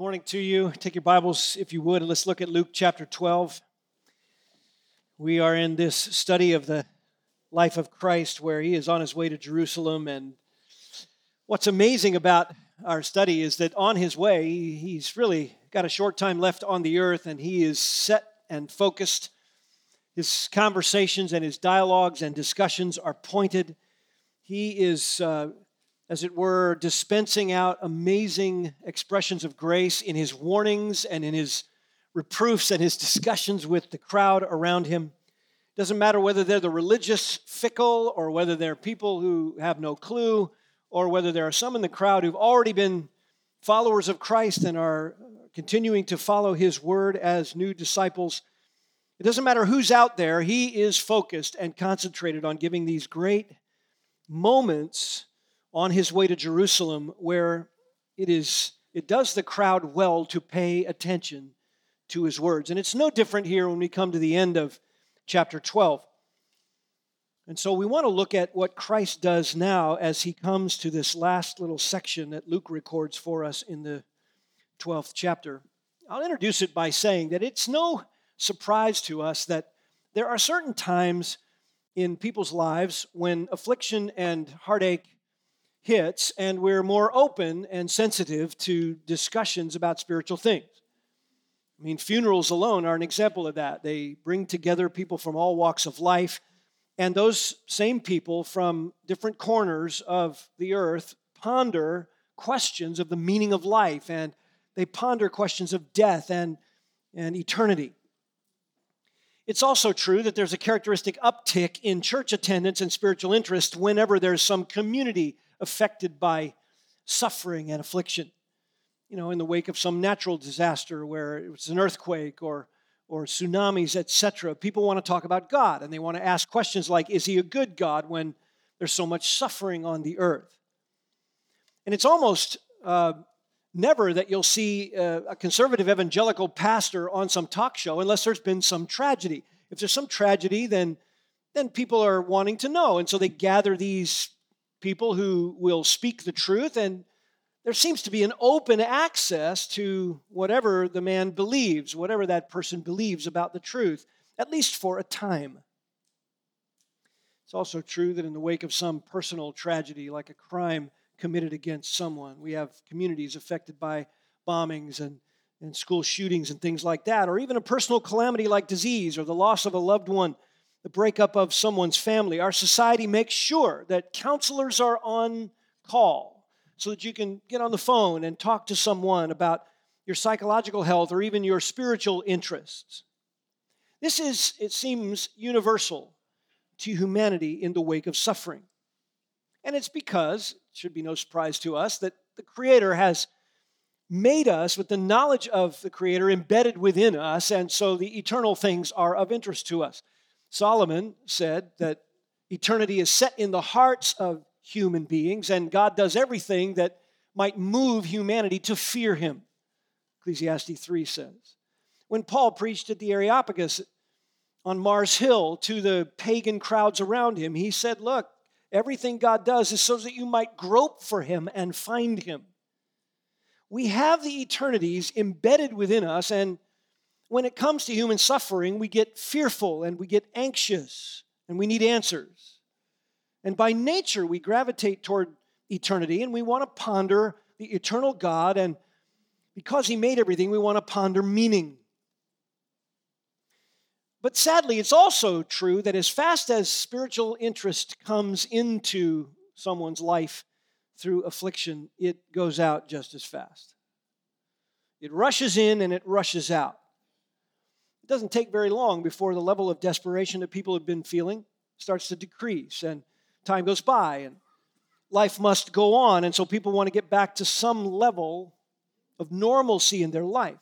morning to you. Take your Bibles, if you would, and let's look at Luke chapter 12. We are in this study of the life of Christ where he is on his way to Jerusalem. And what's amazing about our study is that on his way, he's really got a short time left on the earth and he is set and focused. His conversations and his dialogues and discussions are pointed. He is. Uh, as it were, dispensing out amazing expressions of grace in his warnings and in his reproofs and his discussions with the crowd around him. Doesn't matter whether they're the religious fickle or whether they're people who have no clue or whether there are some in the crowd who've already been followers of Christ and are continuing to follow his word as new disciples. It doesn't matter who's out there, he is focused and concentrated on giving these great moments on his way to Jerusalem where it is it does the crowd well to pay attention to his words. And it's no different here when we come to the end of chapter 12. And so we want to look at what Christ does now as he comes to this last little section that Luke records for us in the 12th chapter. I'll introduce it by saying that it's no surprise to us that there are certain times in people's lives when affliction and heartache hits, and we're more open and sensitive to discussions about spiritual things. I mean, funerals alone are an example of that. They bring together people from all walks of life, and those same people from different corners of the earth ponder questions of the meaning of life, and they ponder questions of death and, and eternity. It's also true that there's a characteristic uptick in church attendance and spiritual interest whenever there's some community affected by suffering and affliction. You know, in the wake of some natural disaster where it was an earthquake or or tsunamis, etc. People want to talk about God and they want to ask questions like, is he a good God when there's so much suffering on the earth? And it's almost uh, never that you'll see a, a conservative evangelical pastor on some talk show unless there's been some tragedy. If there's some tragedy, then then people are wanting to know, and so they gather these people who will speak the truth, and there seems to be an open access to whatever the man believes, whatever that person believes about the truth, at least for a time. It's also true that in the wake of some personal tragedy, like a crime committed against someone, we have communities affected by bombings and, and school shootings and things like that, or even a personal calamity like disease or the loss of a loved one the breakup of someone's family, our society makes sure that counselors are on call so that you can get on the phone and talk to someone about your psychological health or even your spiritual interests. This is, it seems, universal to humanity in the wake of suffering. And it's because, it should be no surprise to us, that the Creator has made us with the knowledge of the Creator embedded within us, and so the eternal things are of interest to us. Solomon said that eternity is set in the hearts of human beings, and God does everything that might move humanity to fear him. Ecclesiastes 3 says. When Paul preached at the Areopagus on Mars Hill to the pagan crowds around him, he said, Look, everything God does is so that you might grope for him and find him. We have the eternities embedded within us, and when it comes to human suffering, we get fearful and we get anxious and we need answers. And by nature, we gravitate toward eternity and we want to ponder the eternal God. And because He made everything, we want to ponder meaning. But sadly, it's also true that as fast as spiritual interest comes into someone's life through affliction, it goes out just as fast. It rushes in and it rushes out doesn't take very long before the level of desperation that people have been feeling starts to decrease and time goes by and life must go on. And so people want to get back to some level of normalcy in their life.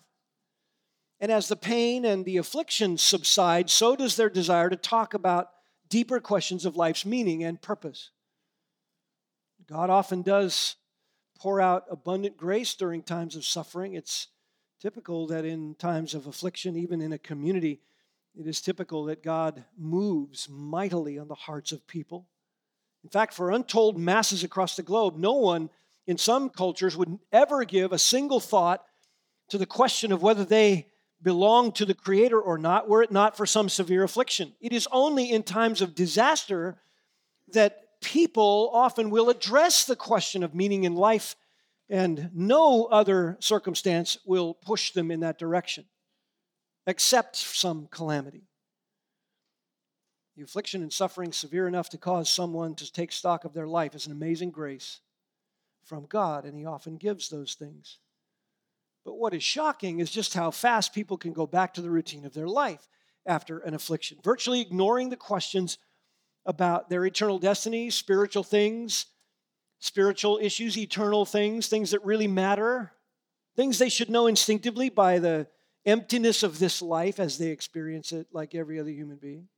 And as the pain and the affliction subside, so does their desire to talk about deeper questions of life's meaning and purpose. God often does pour out abundant grace during times of suffering. It's typical that in times of affliction, even in a community, it is typical that God moves mightily on the hearts of people. In fact, for untold masses across the globe, no one in some cultures would ever give a single thought to the question of whether they belong to the Creator or not, were it not for some severe affliction. It is only in times of disaster that people often will address the question of meaning in life, and no other circumstance will push them in that direction, except some calamity. The affliction and suffering severe enough to cause someone to take stock of their life is an amazing grace from God, and He often gives those things. But what is shocking is just how fast people can go back to the routine of their life after an affliction, virtually ignoring the questions about their eternal destiny, spiritual things, spiritual issues, eternal things, things that really matter, things they should know instinctively by the emptiness of this life as they experience it like every other human being.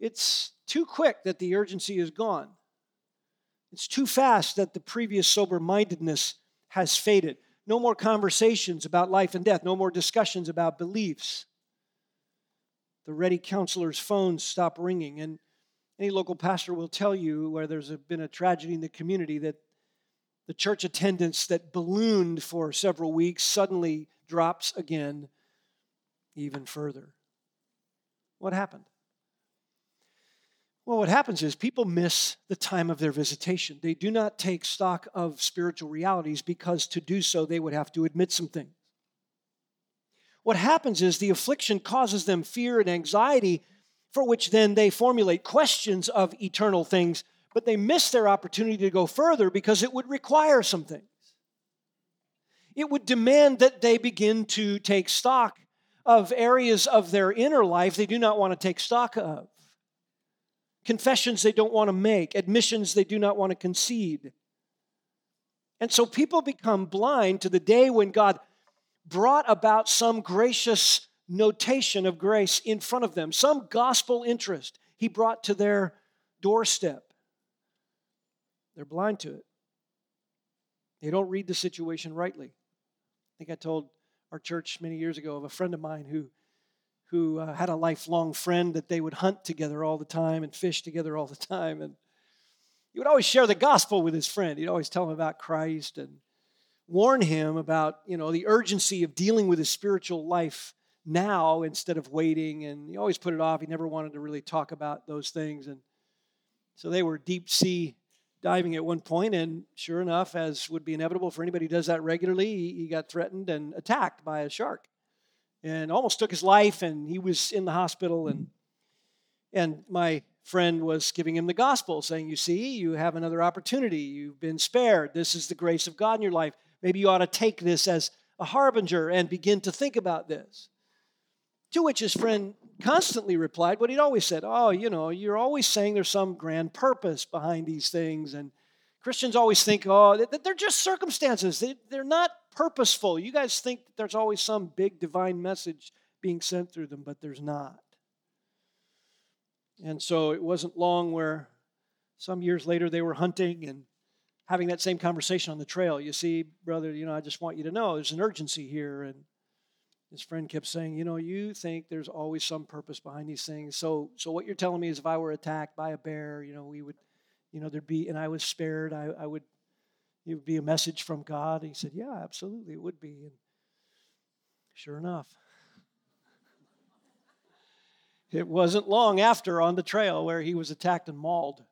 It's too quick that the urgency is gone. It's too fast that the previous sober mindedness has faded. No more conversations about life and death, no more discussions about beliefs. The ready counselor's phones stop ringing, and any local pastor will tell you where there's been a tragedy in the community that the church attendance that ballooned for several weeks suddenly drops again even further. What happened? Well, what happens is people miss the time of their visitation. They do not take stock of spiritual realities because to do so they would have to admit some things. What happens is the affliction causes them fear and anxiety, for which then they formulate questions of eternal things, but they miss their opportunity to go further because it would require some things. It would demand that they begin to take stock of areas of their inner life they do not want to take stock of confessions they don't want to make, admissions they do not want to concede. And so people become blind to the day when God brought about some gracious notation of grace in front of them, some gospel interest he brought to their doorstep. They're blind to it. They don't read the situation rightly. I think I told our church many years ago of a friend of mine who who uh, had a lifelong friend that they would hunt together all the time and fish together all the time. And he would always share the gospel with his friend. He'd always tell him about Christ and warn him about, you know, the urgency of dealing with his spiritual life now instead of waiting. And he always put it off. He never wanted to really talk about those things. And so they were deep sea diving at one point, and sure enough, as would be inevitable for anybody who does that regularly, he got threatened and attacked by a shark and almost took his life and he was in the hospital and and my friend was giving him the gospel saying you see you have another opportunity you've been spared this is the grace of god in your life maybe you ought to take this as a harbinger and begin to think about this to which his friend constantly replied what he'd always said oh you know you're always saying there's some grand purpose behind these things and christians always think oh they're just circumstances they're not purposeful. You guys think there's always some big divine message being sent through them, but there's not. And so it wasn't long where some years later they were hunting and having that same conversation on the trail. You see, brother, you know, I just want you to know there's an urgency here. And his friend kept saying, you know, you think there's always some purpose behind these things. So, so what you're telling me is if I were attacked by a bear, you know, we would, you know, there'd be, and I was spared, I, I would it would be a message from God. He said, Yeah, absolutely, it would be. And sure enough, it wasn't long after on the trail where he was attacked and mauled,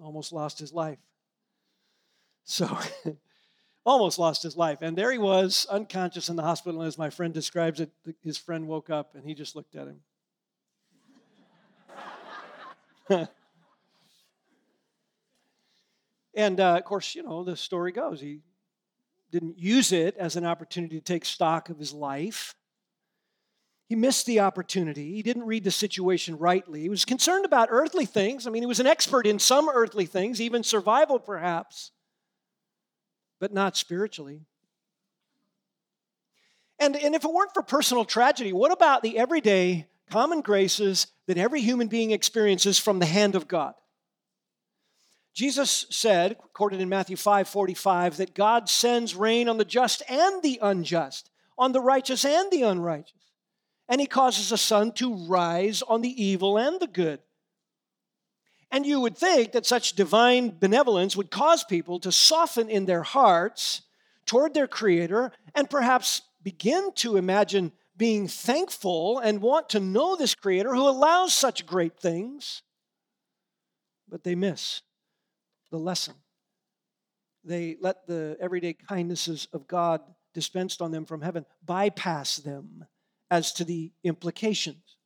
almost lost his life. So, almost lost his life. And there he was, unconscious in the hospital. And as my friend describes it, his friend woke up and he just looked at him. And uh, of course, you know, the story goes he didn't use it as an opportunity to take stock of his life. He missed the opportunity. He didn't read the situation rightly. He was concerned about earthly things. I mean, he was an expert in some earthly things, even survival perhaps, but not spiritually. And, and if it weren't for personal tragedy, what about the everyday common graces that every human being experiences from the hand of God? Jesus said, quoted in Matthew 5 45, that God sends rain on the just and the unjust, on the righteous and the unrighteous. And he causes the sun to rise on the evil and the good. And you would think that such divine benevolence would cause people to soften in their hearts toward their Creator and perhaps begin to imagine being thankful and want to know this Creator who allows such great things, but they miss the lesson. They let the everyday kindnesses of God dispensed on them from heaven bypass them as to the implications.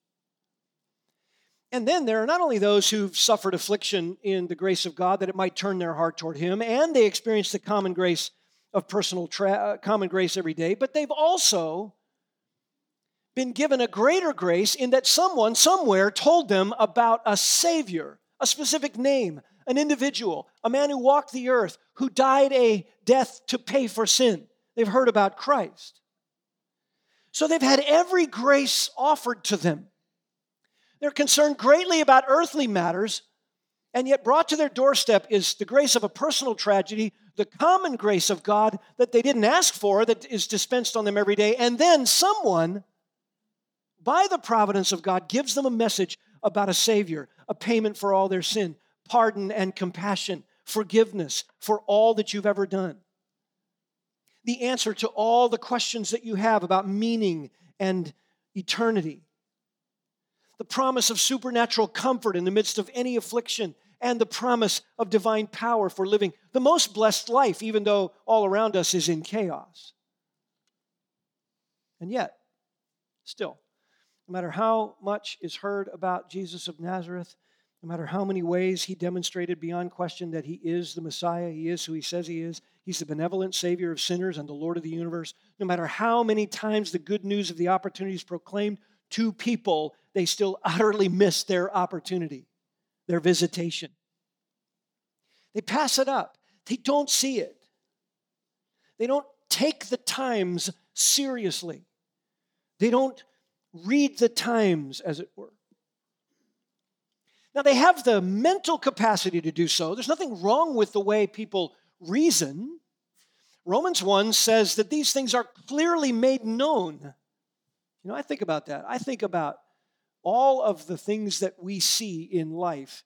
And then there are not only those who've suffered affliction in the grace of God that it might turn their heart toward Him, and they experience the common grace of personal tra- common grace every day, but they've also been given a greater grace in that someone somewhere told them about a Savior, a specific name, an individual, a man who walked the earth, who died a death to pay for sin. They've heard about Christ. So they've had every grace offered to them. They're concerned greatly about earthly matters, and yet brought to their doorstep is the grace of a personal tragedy, the common grace of God that they didn't ask for, that is dispensed on them every day. And then someone, by the providence of God, gives them a message about a Savior, a payment for all their sin, pardon and compassion, forgiveness for all that you've ever done. The answer to all the questions that you have about meaning and eternity the promise of supernatural comfort in the midst of any affliction, and the promise of divine power for living the most blessed life, even though all around us is in chaos. And yet, still, no matter how much is heard about Jesus of Nazareth, no matter how many ways he demonstrated beyond question that he is the Messiah, he is who he says he is, he's the benevolent Savior of sinners and the Lord of the universe, no matter how many times the good news of the opportunities proclaimed to people they still utterly miss their opportunity, their visitation. They pass it up, they don't see it. They don't take the times seriously. They don't read the times, as it were. Now, they have the mental capacity to do so. There's nothing wrong with the way people reason. Romans 1 says that these things are clearly made known. You know, I think about that. I think about all of the things that we see in life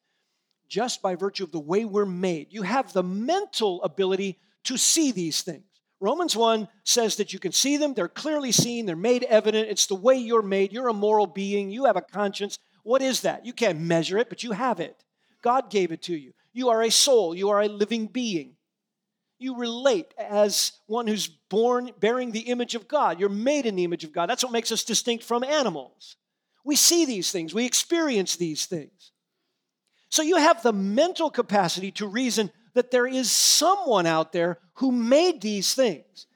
just by virtue of the way we're made. You have the mental ability to see these things. Romans 1 says that you can see them, they're clearly seen, they're made evident. It's the way you're made. You're a moral being, you have a conscience. What is that? You can't measure it, but you have it. God gave it to you. You are a soul, you are a living being. You relate as one who's born bearing the image of God. You're made in the image of God. That's what makes us distinct from animals. We see these things, we experience these things. So you have the mental capacity to reason that there is someone out there who made these things.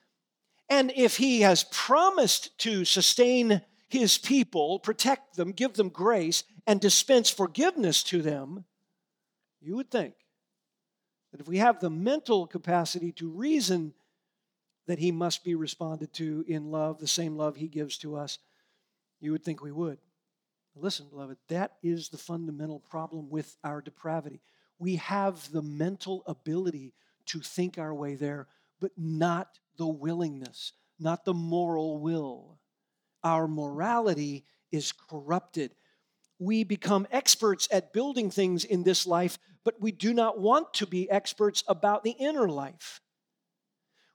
And if he has promised to sustain his people, protect them, give them grace, and dispense forgiveness to them, you would think that if we have the mental capacity to reason that he must be responded to in love, the same love he gives to us, you would think we would. Listen, beloved, that is the fundamental problem with our depravity. We have the mental ability to think our way there, but not the willingness, not the moral will. Our morality is corrupted. We become experts at building things in this life, but we do not want to be experts about the inner life.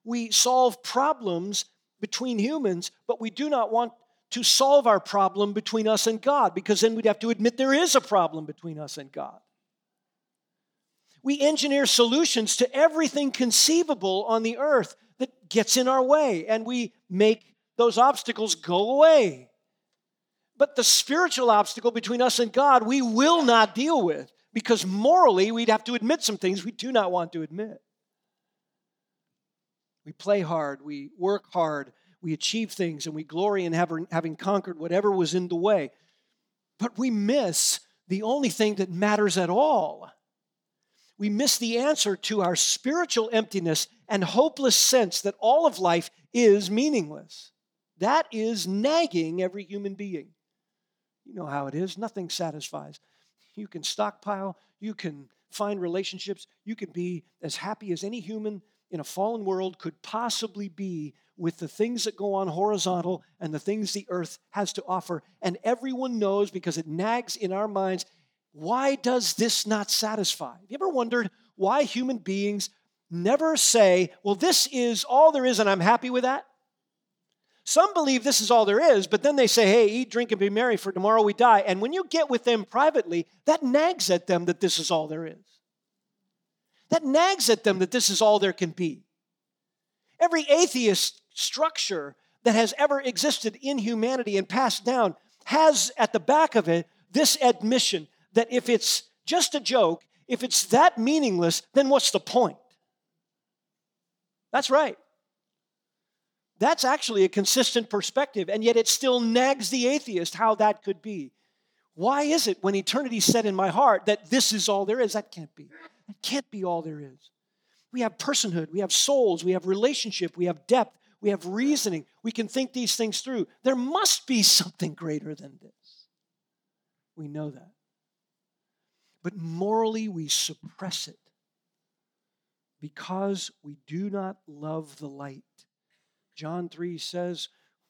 We solve problems between humans, but we do not want to solve our problem between us and God, because then we'd have to admit there is a problem between us and God. We engineer solutions to everything conceivable on the earth that gets in our way, and we make those obstacles go away. But the spiritual obstacle between us and God, we will not deal with because morally we'd have to admit some things we do not want to admit. We play hard, we work hard, we achieve things and we glory in having, conquered whatever was in the way. But we miss the only thing that matters at all. We miss the answer to our spiritual emptiness and hopeless sense that all of life is meaningless. That is nagging every human being. You know how it is, nothing satisfies. You can stockpile, you can find relationships, you can be as happy as any human in a fallen world could possibly be with the things that go on horizontal and the things the earth has to offer. And everyone knows because it nags in our minds why does this not satisfy? Have you ever wondered why human beings never say, well, this is all there is and I'm happy with that. Some believe this is all there is, but then they say, hey, eat, drink, and be merry, for tomorrow we die. And when you get with them privately, that nags at them that this is all there is. That nags at them that this is all there can be. Every atheist structure that has ever existed in humanity and passed down has at the back of it this admission that if it's just a joke, if it's that meaningless, then what's the point? That's right. That's actually a consistent perspective, and yet it still nags the atheist how that could be. Why is it when eternity set in my heart that this is all there is? That can't be. That can't be all there is. We have personhood, we have souls, we have relationship, we have depth, we have reasoning. We can think these things through. There must be something greater than this. We know that. But morally, we suppress it because we do not love the light. John 3 says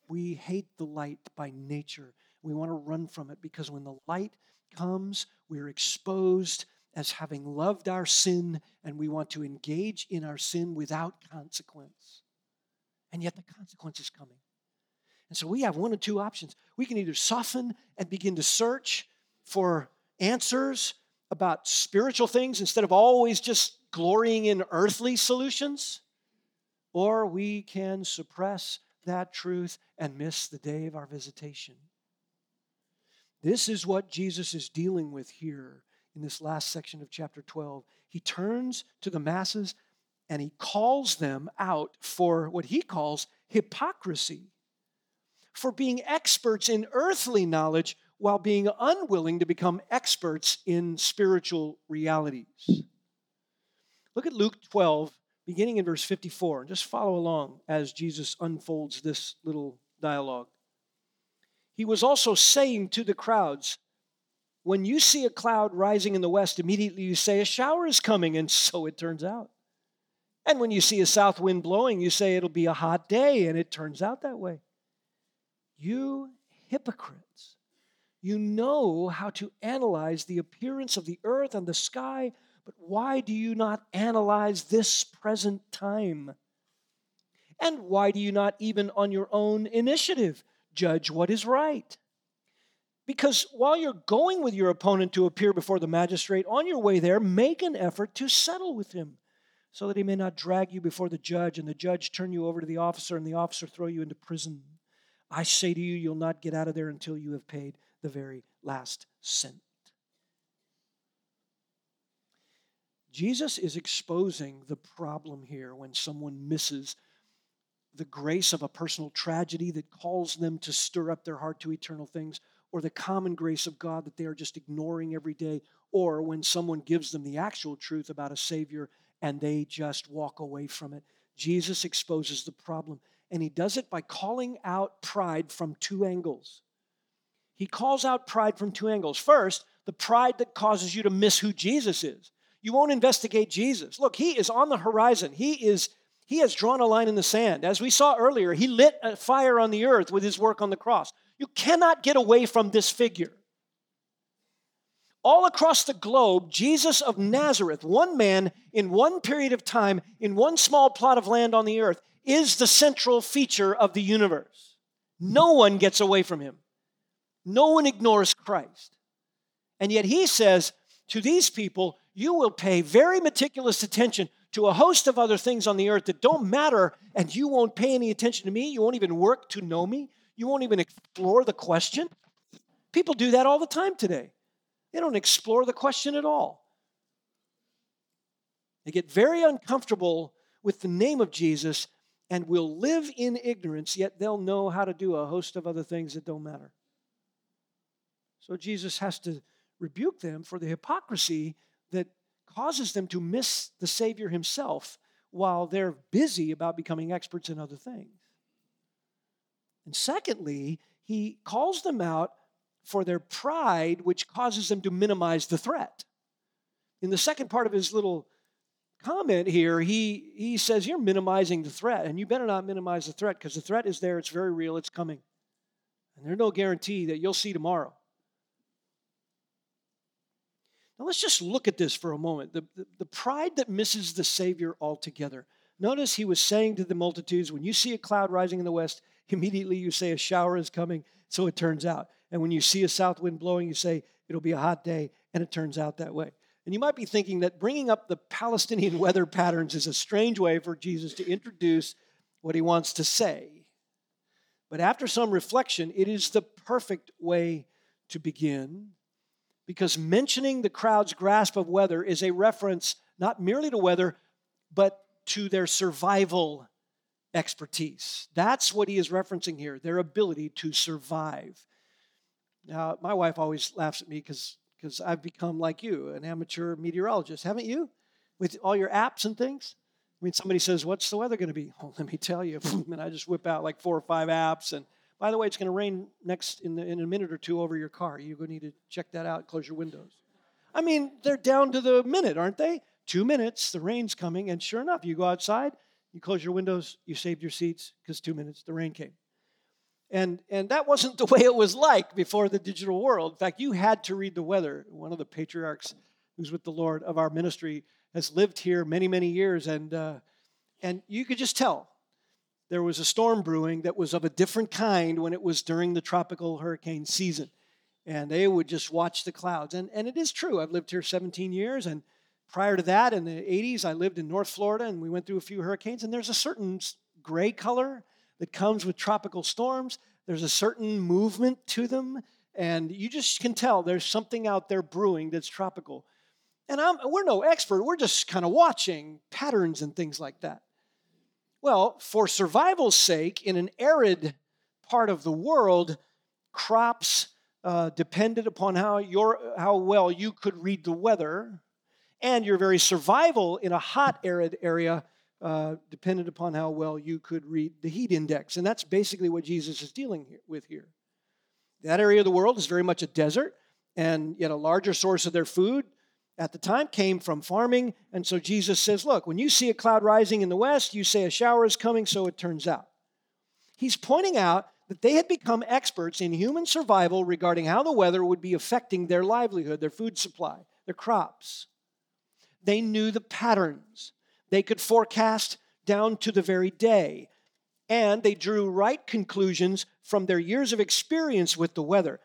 we hate the light by nature. We want to run from it because when the light comes, we're exposed as having loved our sin and we want to engage in our sin without consequence. And yet the consequence is coming. And so we have one of two options. We can either soften and begin to search for answers about spiritual things instead of always just glorying in earthly solutions, or we can suppress that truth and miss the day of our visitation. This is what Jesus is dealing with here in this last section of chapter 12. He turns to the masses and he calls them out for what he calls hypocrisy, for being experts in earthly knowledge while being unwilling to become experts in spiritual realities. Look at Luke 12, beginning in verse 54, and just follow along as Jesus unfolds this little dialogue. He was also saying to the crowds, When you see a cloud rising in the west, immediately you say, A shower is coming, and so it turns out. And when you see a south wind blowing, you say it'll be a hot day, and it turns out that way. You hypocrites, you know how to analyze the appearance of the earth and the sky but why do you not analyze this present time? And why do you not, even on your own initiative, judge what is right? Because while you're going with your opponent to appear before the magistrate, on your way there, make an effort to settle with him so that he may not drag you before the judge and the judge turn you over to the officer and the officer throw you into prison. I say to you, you'll not get out of there until you have paid the very last cent. Jesus is exposing the problem here when someone misses the grace of a personal tragedy that calls them to stir up their heart to eternal things, or the common grace of God that they are just ignoring every day, or when someone gives them the actual truth about a Savior and they just walk away from it. Jesus exposes the problem, and he does it by calling out pride from two angles. He calls out pride from two angles. First, the pride that causes you to miss who Jesus is. You won't investigate Jesus. Look, he is on the horizon. He is he has drawn a line in the sand. As we saw earlier, he lit a fire on the earth with his work on the cross. You cannot get away from this figure. All across the globe, Jesus of Nazareth, one man in one period of time, in one small plot of land on the earth, is the central feature of the universe. No one gets away from him. No one ignores Christ. And yet he says to these people, you will pay very meticulous attention to a host of other things on the earth that don't matter, and you won't pay any attention to me. You won't even work to know me. You won't even explore the question. People do that all the time today. They don't explore the question at all. They get very uncomfortable with the name of Jesus and will live in ignorance, yet they'll know how to do a host of other things that don't matter. So Jesus has to rebuke them for the hypocrisy that causes them to miss the Savior himself while they're busy about becoming experts in other things. And secondly, he calls them out for their pride, which causes them to minimize the threat. In the second part of his little comment here, he, he says, You're minimizing the threat, and you better not minimize the threat because the threat is there, it's very real, it's coming. And there's no guarantee that you'll see tomorrow. Now let's just look at this for a moment. The, the, the, pride that misses the Savior altogether. Notice he was saying to the multitudes, when you see a cloud rising in the west, immediately you say a shower is coming, so it turns out. And when you see a south wind blowing, you say it'll be a hot day, and it turns out that way. And you might be thinking that bringing up the Palestinian weather patterns is a strange way for Jesus to introduce what he wants to say. But after some reflection, it is the perfect way to begin because mentioning the crowd's grasp of weather is a reference not merely to weather, but to their survival expertise. That's what he is referencing here their ability to survive. Now, my wife always laughs at me because I've become like you, an amateur meteorologist, haven't you? With all your apps and things. I mean, somebody says, What's the weather going to be? Let me tell you. and I just whip out like four or five apps and by the way, it's going to rain next in, the, in a minute or two over your car. You're going to need to check that out, close your windows. I mean, they're down to the minute, aren't they? Two minutes, the rain's coming, and sure enough, you go outside, you close your windows, you saved your seats because two minutes, the rain came. And, and that wasn't the way it was like before the digital world. In fact, you had to read the weather. One of the patriarchs who's with the Lord of our ministry has lived here many, many years, and, uh, and you could just tell there was a storm brewing that was of a different kind when it was during the tropical hurricane season. And they would just watch the clouds. And, and it is true. I've lived here 17 years. And prior to that, in the 80s, I lived in North Florida and we went through a few hurricanes. And there's a certain gray color that comes with tropical storms, there's a certain movement to them. And you just can tell there's something out there brewing that's tropical. And I'm, we're no expert, we're just kind of watching patterns and things like that. Well, for survival's sake, in an arid part of the world, crops uh, depended upon how, your, how well you could read the weather, and your very survival in a hot, arid area uh, depended upon how well you could read the heat index. And that's basically what Jesus is dealing with here. That area of the world is very much a desert, and yet a larger source of their food at the time came from farming. And so Jesus says, Look, when you see a cloud rising in the west, you say a shower is coming, so it turns out. He's pointing out that they had become experts in human survival regarding how the weather would be affecting their livelihood, their food supply, their crops. They knew the patterns, they could forecast down to the very day. And they drew right conclusions from their years of experience with the weather.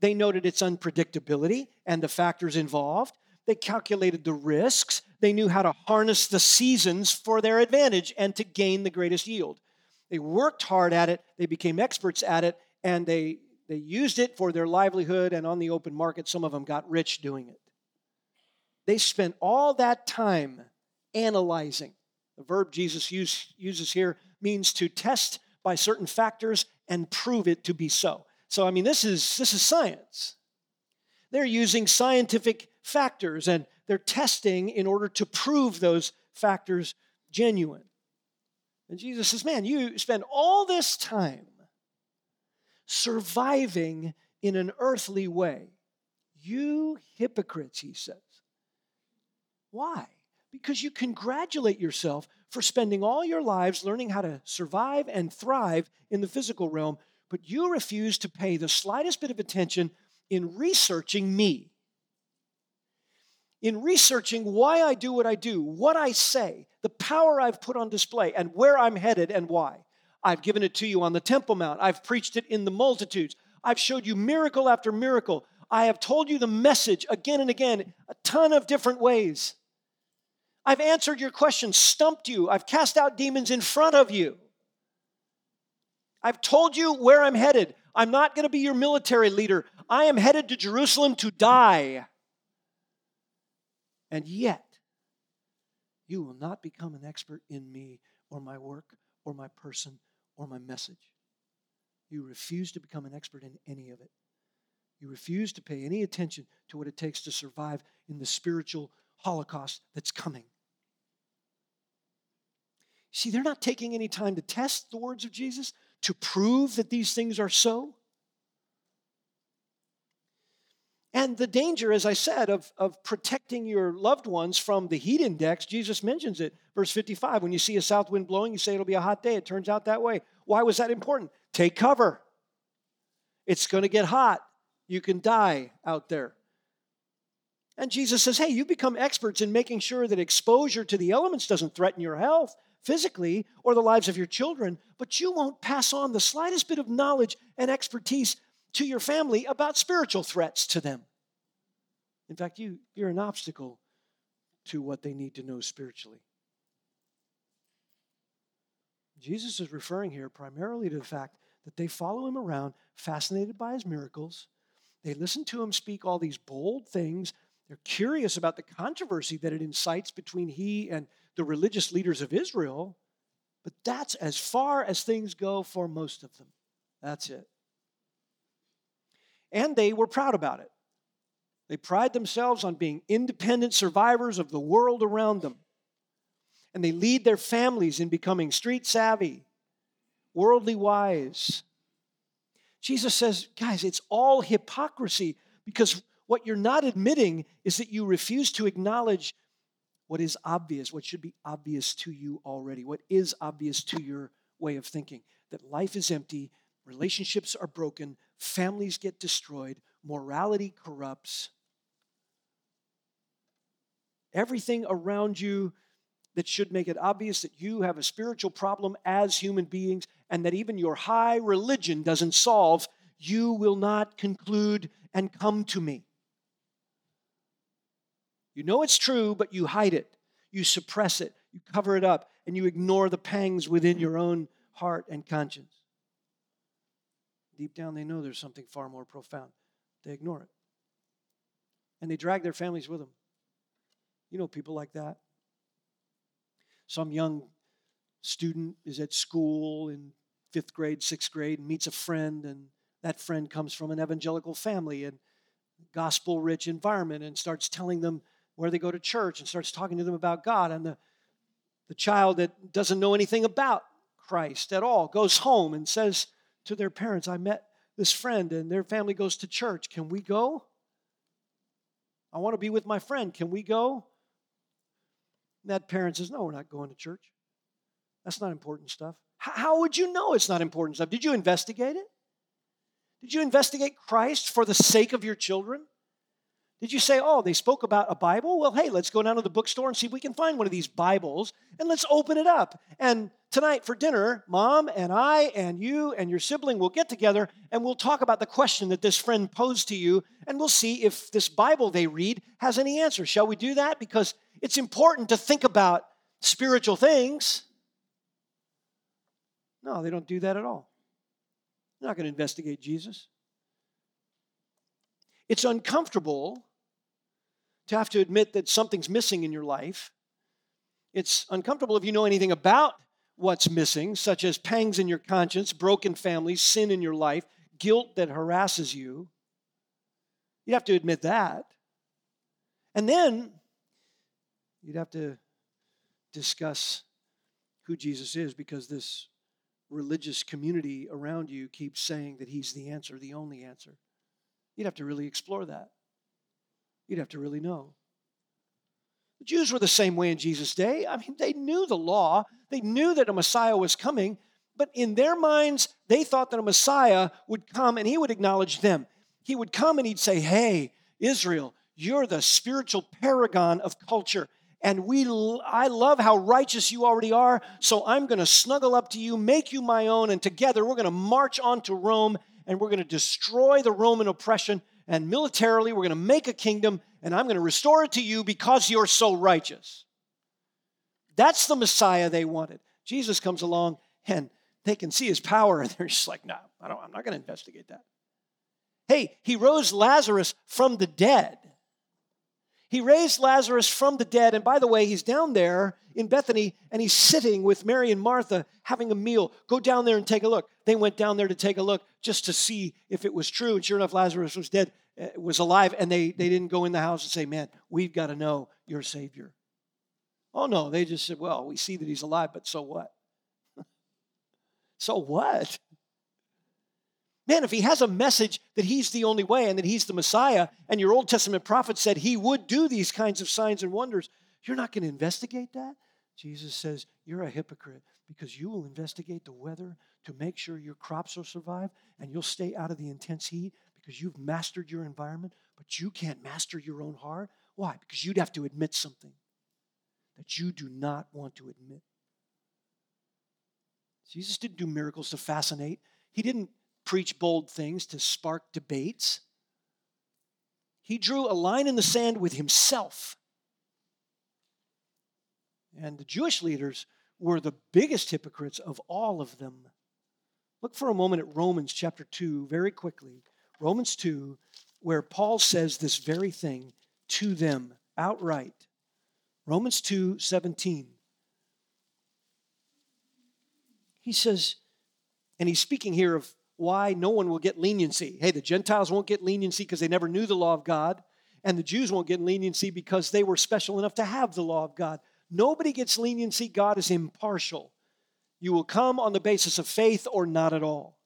They noted its unpredictability and the factors involved. They calculated the risks. They knew how to harness the seasons for their advantage and to gain the greatest yield. They worked hard at it, they became experts at it, and they, they used it for their livelihood and on the open market. Some of them got rich doing it. They spent all that time analyzing. The verb Jesus use, uses here means to test by certain factors and prove it to be so. So, I mean, this is, this is science. They're using scientific factors and they're testing in order to prove those factors genuine. And Jesus says, Man, you spend all this time surviving in an earthly way. You hypocrites, he says. Why? Because you congratulate yourself for spending all your lives learning how to survive and thrive in the physical realm, but you refuse to pay the slightest bit of attention in researching me in researching why I do what I do, what I say, the power I've put on display, and where I'm headed and why. I've given it to you on the Temple Mount. I've preached it in the multitudes. I've showed you miracle after miracle. I have told you the message again and again, a ton of different ways. I've answered your questions, stumped you. I've cast out demons in front of you. I've told you where I'm headed. I'm not going to be your military leader. I am headed to Jerusalem to die. And yet, you will not become an expert in me or my work or my person or my message. You refuse to become an expert in any of it. You refuse to pay any attention to what it takes to survive in the spiritual holocaust that's coming. See, they're not taking any time to test the words of Jesus, to prove that these things are so. And the danger, as I said, of, of protecting your loved ones from the heat index, Jesus mentions it. Verse 55 when you see a south wind blowing, you say it'll be a hot day. It turns out that way. Why was that important? Take cover. It's going to get hot. You can die out there. And Jesus says, hey, you become experts in making sure that exposure to the elements doesn't threaten your health physically or the lives of your children, but you won't pass on the slightest bit of knowledge and expertise to your family about spiritual threats to them. In fact, you, you're an obstacle to what they need to know spiritually. Jesus is referring here primarily to the fact that they follow him around, fascinated by his miracles. They listen to him speak all these bold things. They're curious about the controversy that it incites between he and the religious leaders of Israel. But that's as far as things go for most of them. That's it. And they were proud about it. They pride themselves on being independent survivors of the world around them. And they lead their families in becoming street savvy, worldly wise. Jesus says, guys, it's all hypocrisy because what you're not admitting is that you refuse to acknowledge what is obvious, what should be obvious to you already, what is obvious to your way of thinking that life is empty, relationships are broken, families get destroyed, morality corrupts. Everything around you that should make it obvious that you have a spiritual problem as human beings and that even your high religion doesn't solve, you will not conclude and come to me. You know it's true, but you hide it, you suppress it, you cover it up, and you ignore the pangs within your own heart and conscience. Deep down, they know there's something far more profound. They ignore it. And they drag their families with them. You know people like that. Some young student is at school in fifth grade, sixth grade, and meets a friend, and that friend comes from an evangelical family and gospel rich environment and starts telling them where they go to church and starts talking to them about God. And the, the child that doesn't know anything about Christ at all goes home and says to their parents, I met this friend and their family goes to church. Can we go? I want to be with my friend. Can we go? And that parent says, No, we're not going to church. That's not important stuff. How would you know it's not important stuff? Did you investigate it? Did you investigate Christ for the sake of your children? Did you say, oh, they spoke about a Bible? Well, hey, let's go down to the bookstore and see if we can find one of these Bibles and let's open it up. And tonight for dinner, mom and I and you and your sibling will get together and we'll talk about the question that this friend posed to you and we'll see if this Bible they read has any answer. Shall we do that? Because it's important to think about spiritual things. No, they don't do that at all. They're not going to investigate Jesus. It's uncomfortable to have to admit that something's missing in your life. It's uncomfortable if you know anything about what's missing, such as pangs in your conscience, broken families, sin in your life, guilt that harasses you. You'd have to admit that. And then you'd have to discuss who Jesus is because this religious community around you keeps saying that he's the answer, the only answer. You'd have to really explore that. You'd have to really know. The Jews were the same way in Jesus' day. I mean, they knew the law, they knew that a Messiah was coming, but in their minds, they thought that a Messiah would come and he would acknowledge them. He would come and he'd say, Hey, Israel, you're the spiritual paragon of culture. And we, I love how righteous you already are, so I'm going to snuggle up to you, make you my own, and together we're going to march on to Rome and we're going to destroy the Roman oppression. And militarily, we're going to make a kingdom, and I'm going to restore it to you because you're so righteous. That's the Messiah they wanted. Jesus comes along, and they can see his power, and they're just like, no, I don't, I'm not going to investigate that. Hey, he rose Lazarus from the dead. He raised Lazarus from the dead. And by the way, he's down there in Bethany and he's sitting with Mary and Martha having a meal. Go down there and take a look. They went down there to take a look just to see if it was true. And sure enough, Lazarus was dead, uh, was alive. And they, they didn't go in the house and say, Man, we've got to know your Savior. Oh, no. They just said, Well, we see that he's alive, but so what? so what? Man, if he has a message that he's the only way and that he's the Messiah, and your Old Testament prophet said he would do these kinds of signs and wonders, you're not going to investigate that? Jesus says, You're a hypocrite because you will investigate the weather to make sure your crops will survive and you'll stay out of the intense heat because you've mastered your environment, but you can't master your own heart. Why? Because you'd have to admit something that you do not want to admit. Jesus didn't do miracles to fascinate, He didn't preach bold things to spark debates. He drew a line in the sand with Himself. And the Jewish leaders were the biggest hypocrites of all of them. Look for a moment at Romans chapter 2 very quickly. Romans 2, where Paul says this very thing to them outright. Romans 2 17. He says, and he's speaking here of why no one will get leniency. Hey, the Gentiles won't get leniency because they never knew the law of God, and the Jews won't get leniency because they were special enough to have the law of God. Nobody gets leniency. God is impartial. You will come on the basis of faith or not at all.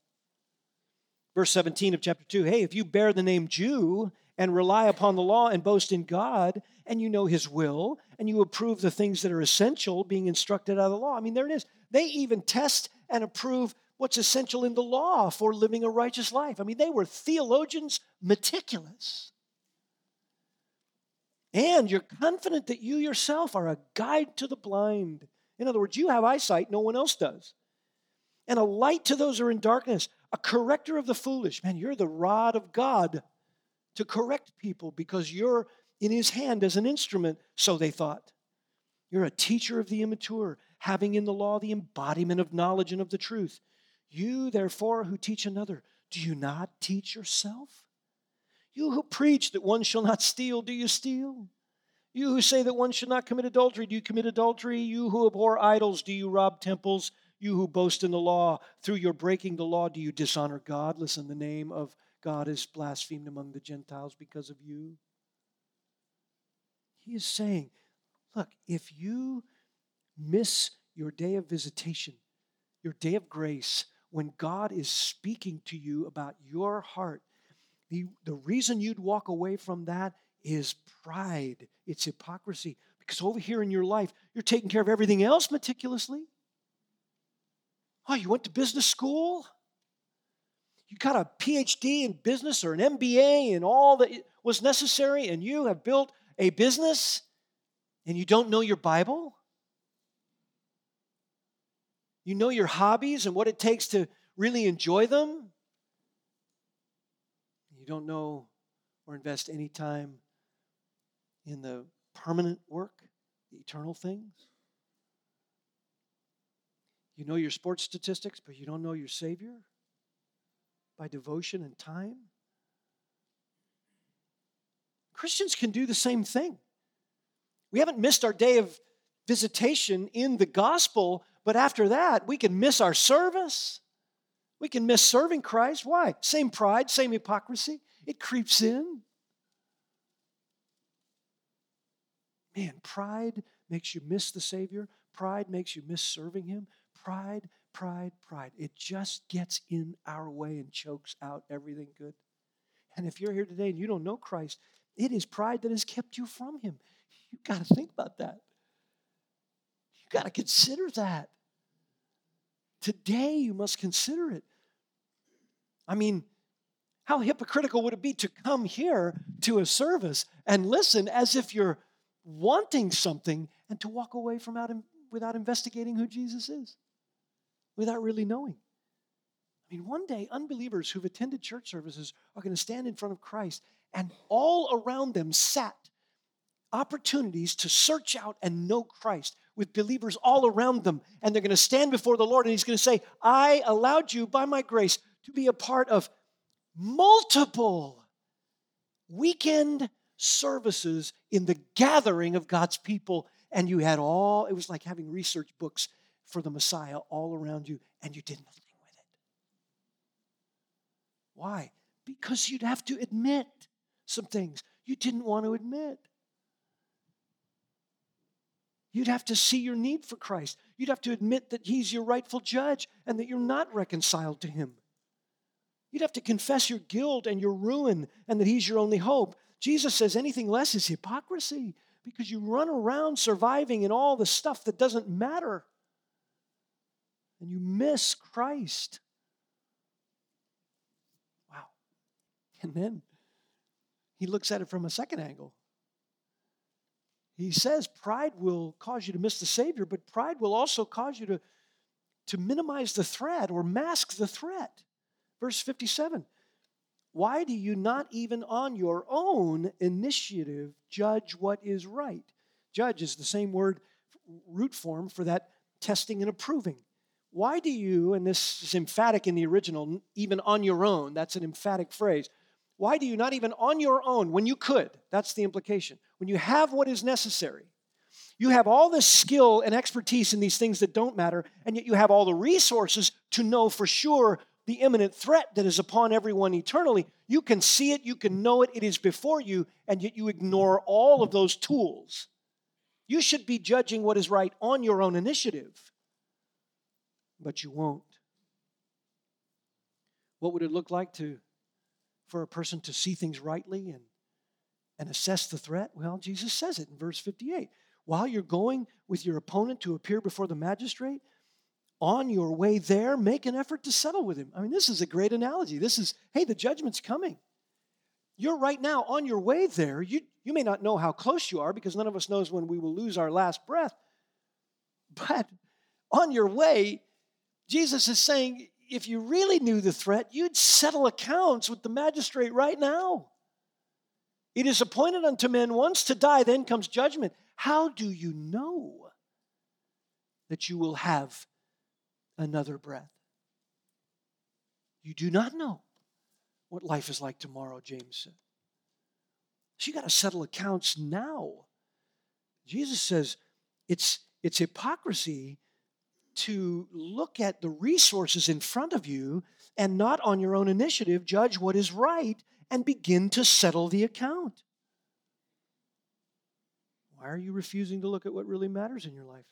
Verse 17 of chapter 2 Hey, if you bear the name Jew and rely upon the law and boast in God, and you know his will, and you approve the things that are essential being instructed out of the law. I mean, there it is. They even test and approve what's essential in the law for living a righteous life. I mean, they were theologians meticulous and you're confident that you yourself are a guide to the blind. In other words, you have eyesight no one else does, and a light to those who are in darkness, a corrector of the foolish. Man, you're the rod of God to correct people because you're in his hand as an instrument, so they thought. You're a teacher of the immature, having in the law the embodiment of knowledge and of the truth. You, therefore, who teach another, do you not teach yourself? You who preach that one shall not steal, do you steal? You who say that one should not commit adultery, do you commit adultery? You who abhor idols, do you rob temples? You who boast in the law, through your breaking the law, do you dishonor God? Listen, the name of God is blasphemed among the Gentiles because of you. He is saying, look, if you miss your day of visitation, your day of grace, when God is speaking to you about your heart, the, the reason you'd walk away from that is pride, it's hypocrisy. Because over here in your life, you're taking care of everything else meticulously. Oh, you went to business school? You got a PhD in business or an MBA and all that was necessary, and you have built a business and you don't know your Bible? You know your hobbies and what it takes to really enjoy them? you don't know or invest any time in the permanent work, the eternal things. You know your sports statistics, but you don't know your Savior by devotion and time. Christians can do the same thing. We haven't missed our day of visitation in the gospel, but after that, we can miss our service. We can miss serving Christ. Why? Same pride, same hypocrisy. It creeps in. Man, pride makes you miss the Savior. Pride makes you miss serving Him. Pride, pride, pride. It just gets in our way and chokes out everything good. And if you're here today and you don't know Christ, it is pride that has kept you from Him. You've got to think about that. You've got to consider that. Today, you must consider it. I mean, how hypocritical would it be to come here to a service and listen as if you're wanting something and to walk away from out without investigating who Jesus is, without really knowing? I mean, one day, unbelievers who've attended church services are going to stand in front of Christ, and all around them sat opportunities to search out and know Christ with believers all around them. And they're going to stand before the Lord and He's going to say, I allowed you by my grace to be a part of multiple weekend services in the gathering of God's people. And you had all, it was like having research books for the Messiah all around you, and you did nothing with it. Why? Because you'd have to admit some things you didn't want to admit. You'd have to see your need for Christ. You'd have to admit that He's your rightful judge and that you're not reconciled to Him. You'd have to confess your guilt and your ruin and that He's your only hope. Jesus says anything less is hypocrisy because you run around surviving in all the stuff that doesn't matter and you miss Christ. Wow. And then he looks at it from a second angle. He says pride will cause you to miss the Savior, but pride will also cause you to, to minimize the threat or mask the threat. Verse 57 Why do you not even on your own initiative judge what is right? Judge is the same word, root form for that testing and approving. Why do you, and this is emphatic in the original, even on your own, that's an emphatic phrase. Why do you not even on your own, when you could, that's the implication, when you have what is necessary, you have all this skill and expertise in these things that don't matter, and yet you have all the resources to know for sure the imminent threat that is upon everyone eternally. You can see it, you can know it, it is before you, and yet you ignore all of those tools. You should be judging what is right on your own initiative, but you won't. What would it look like to for a person to see things rightly and, and assess the threat? Well, Jesus says it in verse 58. While you're going with your opponent to appear before the magistrate, on your way there, make an effort to settle with him. I mean, this is a great analogy. This is, hey, the judgment's coming. You're right now on your way there. You, you may not know how close you are because none of us knows when we will lose our last breath. But on your way, Jesus is saying, if you really knew the threat, you'd settle accounts with the magistrate right now. It is appointed unto men once to die, then comes judgment. How do you know that you will have another breath? You do not know what life is like tomorrow, James said. So you got to settle accounts now. Jesus says it's, it's hypocrisy to look at the resources in front of you and not on your own initiative judge what is right and begin to settle the account. Why are you refusing to look at what really matters in your life?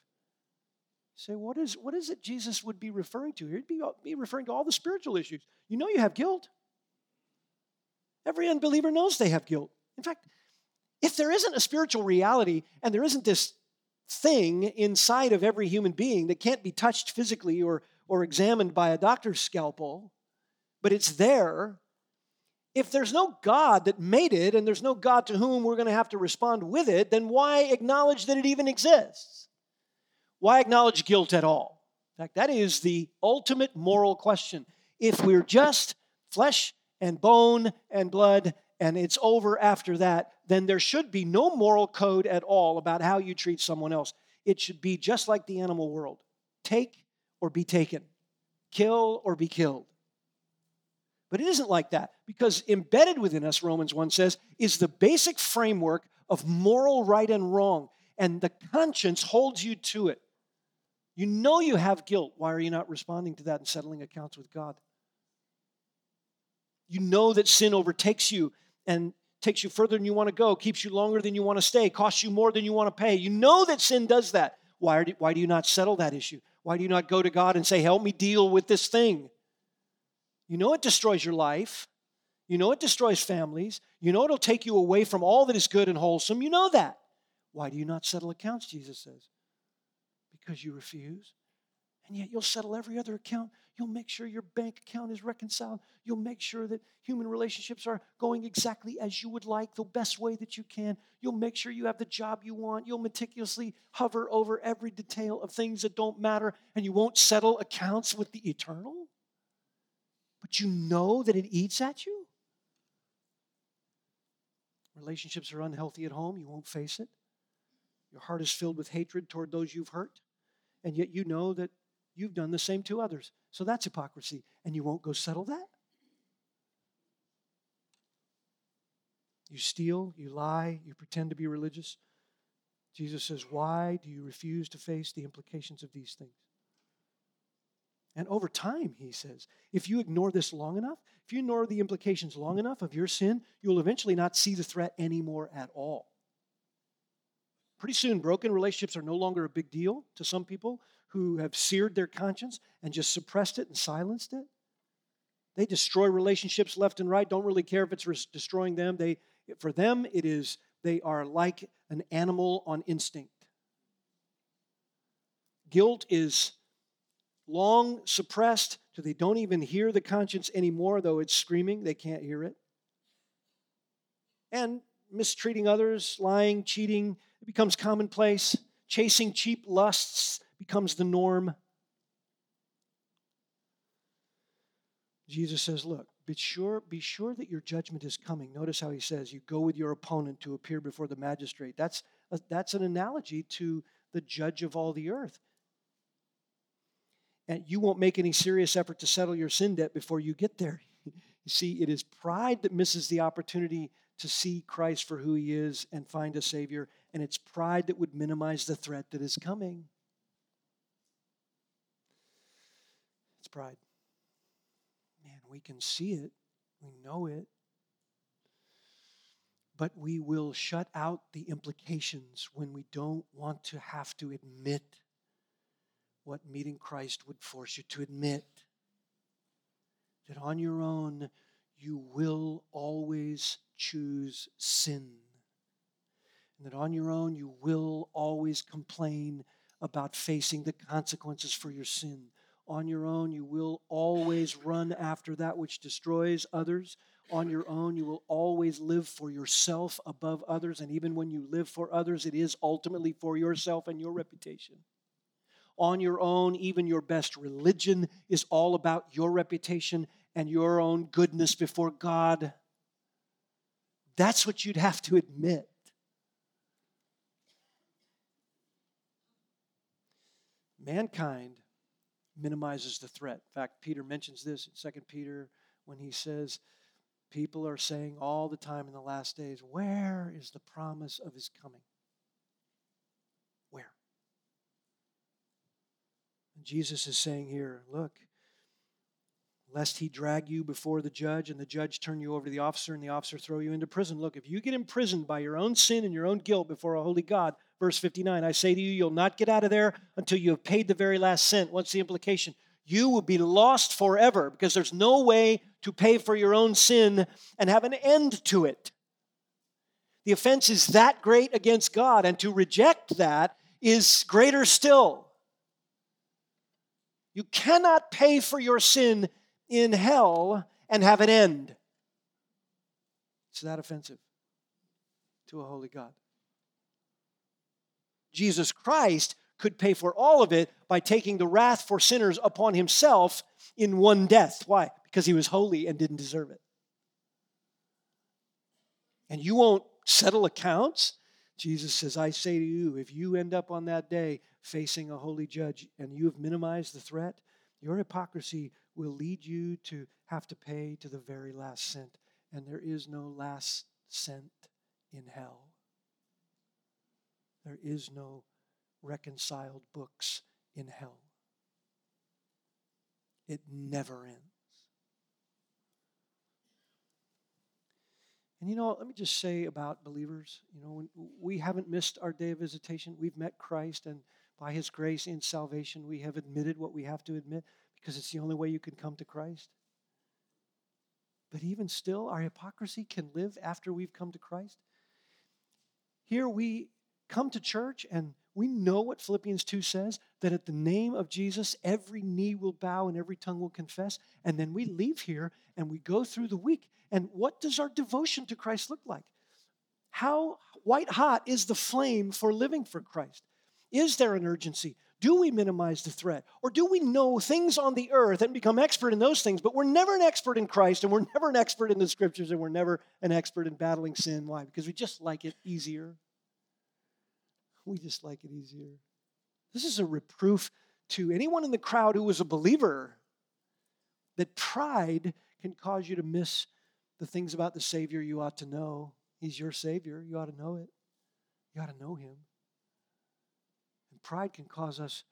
say, what is, what is it Jesus would be referring to here? He'd be, be referring to all the spiritual issues. You know you have guilt. Every unbeliever knows they have guilt. In fact, if there isn't a spiritual reality and there isn't this thing inside of every human being that can't be touched physically or, or examined by a doctor's scalpel, but it's there. If there's no God that made it and there's no God to whom we're going to have to respond with it, then why acknowledge that it even exists? Why acknowledge guilt at all? In fact, that is the ultimate moral question. If we're just flesh and bone and blood and it's over after that, then there should be no moral code at all about how you treat someone else. It should be just like the animal world take or be taken, kill or be killed. But it isn't like that because embedded within us, Romans 1 says, is the basic framework of moral right and wrong, and the conscience holds you to it. You know you have guilt. Why are you not responding to that and settling accounts with God? You know that sin overtakes you and takes you further than you want to go, keeps you longer than you want to stay, costs you more than you want to pay. You know that sin does that. Why, are, why do you not settle that issue? Why do you not go to God and say, Help me deal with this thing? You know it destroys your life. You know it destroys families. You know it'll take you away from all that is good and wholesome. You know that. Why do you not settle accounts, Jesus says? Because you refuse. And yet you'll settle every other account. You'll make sure your bank account is reconciled. You'll make sure that human relationships are going exactly as you would like, the best way that you can. You'll make sure you have the job you want. You'll meticulously hover over every detail of things that don't matter, and you won't settle accounts with the eternal. But you know that it eats at you. Relationships are unhealthy at home, you won't face it. Your heart is filled with hatred toward those you've hurt, and yet you know that you've done the same to others. So that's hypocrisy. And you won't go settle that? You steal, you lie, you pretend to be religious. Jesus says, Why do you refuse to face the implications of these things? And over time, he says, if you ignore this long enough, if you ignore the implications long enough of your sin, you'll eventually not see the threat anymore at all. Pretty soon, broken relationships are no longer a big deal to some people who have seared their conscience and just suppressed it and silenced it. They destroy relationships left and right, don't really care if it's destroying them. They, for them, it is they are like an animal on instinct. Guilt is long suppressed till they don't even hear the conscience anymore, though it's screaming, they can't hear it. And mistreating others, lying, cheating, it becomes commonplace. Chasing cheap lusts becomes the norm. Jesus says, Look, be sure, be sure that your judgment is coming. Notice how he says, You go with your opponent to appear before the magistrate. That's, a, that's an analogy to the judge of all the earth. And you won't make any serious effort to settle your sin debt before you get there. you see, it is pride that misses the opportunity to see Christ for who he is and find a Savior, and it's pride that would minimize the threat that is coming. It's pride. Man, we can see it, we know it, but we will shut out the implications when we don't want to have to admit what meeting Christ would force you to admit. That on your own, you will always choose sin. And that on your own, you will always complain about facing the consequences for your sin. On your own, you will always run after that which destroys others. On your own, you will always live for yourself above others. And even when you live for others, it is ultimately for yourself and your reputation. On your own, even your best religion is all about your reputation and your own goodness before God. That's what you'd have to admit. Mankind minimizes the threat. In fact, Peter mentions this in 2 Peter when he says, People are saying all the time in the last days, Where is the promise of his coming? Where? And Jesus is saying here, Look, lest he drag you before the judge and the judge turn you over to the officer and the officer throw you into prison. Look, if you get imprisoned by your own sin and your own guilt before a holy God, verse 59, I say to you, you'll not get out of there until you have paid the very last cent. What's the implication? You will be lost forever because there's no way to pay for your own sin and have an end to it. The offense is that great against God, and to reject that is greater still. You cannot pay for your sin in hell and have an end. It's that offensive to a holy God. Jesus Christ could pay for all of it by taking the wrath for sinners upon himself in one death. Why? Because he was holy and didn't deserve it. And you won't settle accounts. Jesus says, I say to you, if you end up on that day facing a holy judge and you have minimized the threat, your hypocrisy will lead you to have to pay to the very last cent. And there is no last cent in hell. There is no reconciled books in hell. It never ends. And you know, let me just say about believers, you know, we haven't missed our day of visitation. We've met Christ, and by his grace in salvation, we have admitted what we have to admit because it's the only way you can come to Christ. But even still, our hypocrisy can live after we've come to Christ. Here we come to church and we know what Philippians 2 says that at the name of Jesus, every knee will bow and every tongue will confess. And then we leave here and we go through the week. And what does our devotion to Christ look like? How white hot is the flame for living for Christ? Is there an urgency? Do we minimize the threat? Or do we know things on the earth and become expert in those things, but we're never an expert in Christ and we're never an expert in the scriptures and we're never an expert in battling sin? Why? Because we just like it easier. We just like it easier. This is a reproof to anyone in the crowd who was a believer that pride can cause you to miss the things about the Savior you ought to know. He's your Savior. You ought to know it. You ought to know Him pride can cause us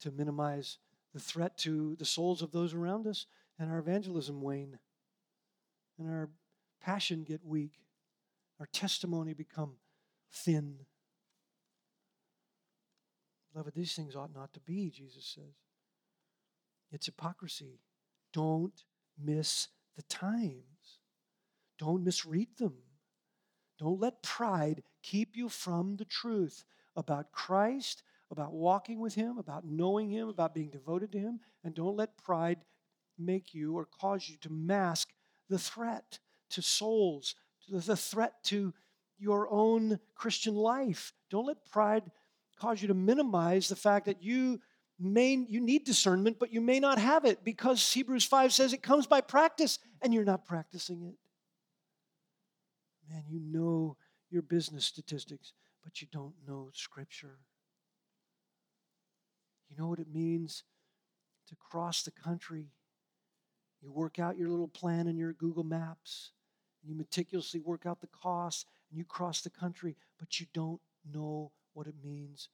to minimize the threat to the souls of those around us, and our evangelism wane, and our passion get weak, our testimony become thin. Beloved, these things ought not to be, Jesus says. It's hypocrisy. Don't miss the times. Don't misread them. Don't let pride keep you from the truth about Christ, about walking with Him, about knowing Him, about being devoted to Him. And don't let pride make you or cause you to mask the threat to souls, the threat to your own Christian life. Don't let pride cause you to minimize the fact that you may you need discernment, but you may not have it because Hebrews 5 says it comes by practice and you're not practicing it. Man, you know your business statistics, but you don't know scripture. You know what it means to cross the country. You work out your little plan in your Google Maps, and you meticulously work out the costs, and you cross the country, but you don't know what it means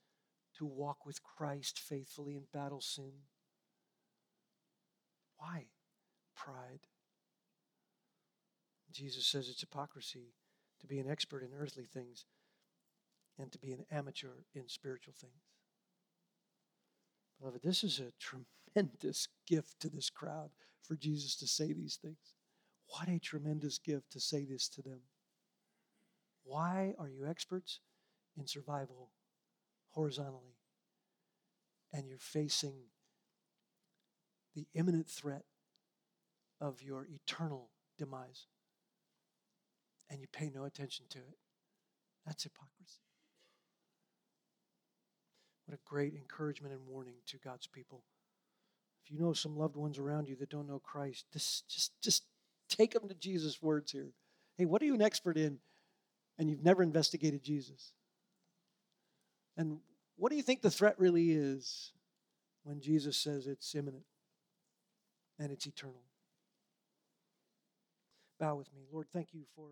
to walk with Christ faithfully and battle sin. Why? Pride. Jesus says it's hypocrisy to be an expert in earthly things and to be an amateur in spiritual things. Beloved, this is a tremendous gift to this crowd for Jesus to say these things. What a tremendous gift to say this to them. Why are you experts in survival horizontally? And you're facing the imminent threat of your eternal demise. And you pay no attention to it. That's hypocrisy. What a great encouragement and warning to God's people. If you know some loved ones around you that don't know Christ, just, just, just take them to Jesus' words here. Hey, what are you an expert in? And you've never investigated Jesus. And what do you think the threat really is when Jesus says it's imminent and it's eternal? Bow with me. Lord, thank you for.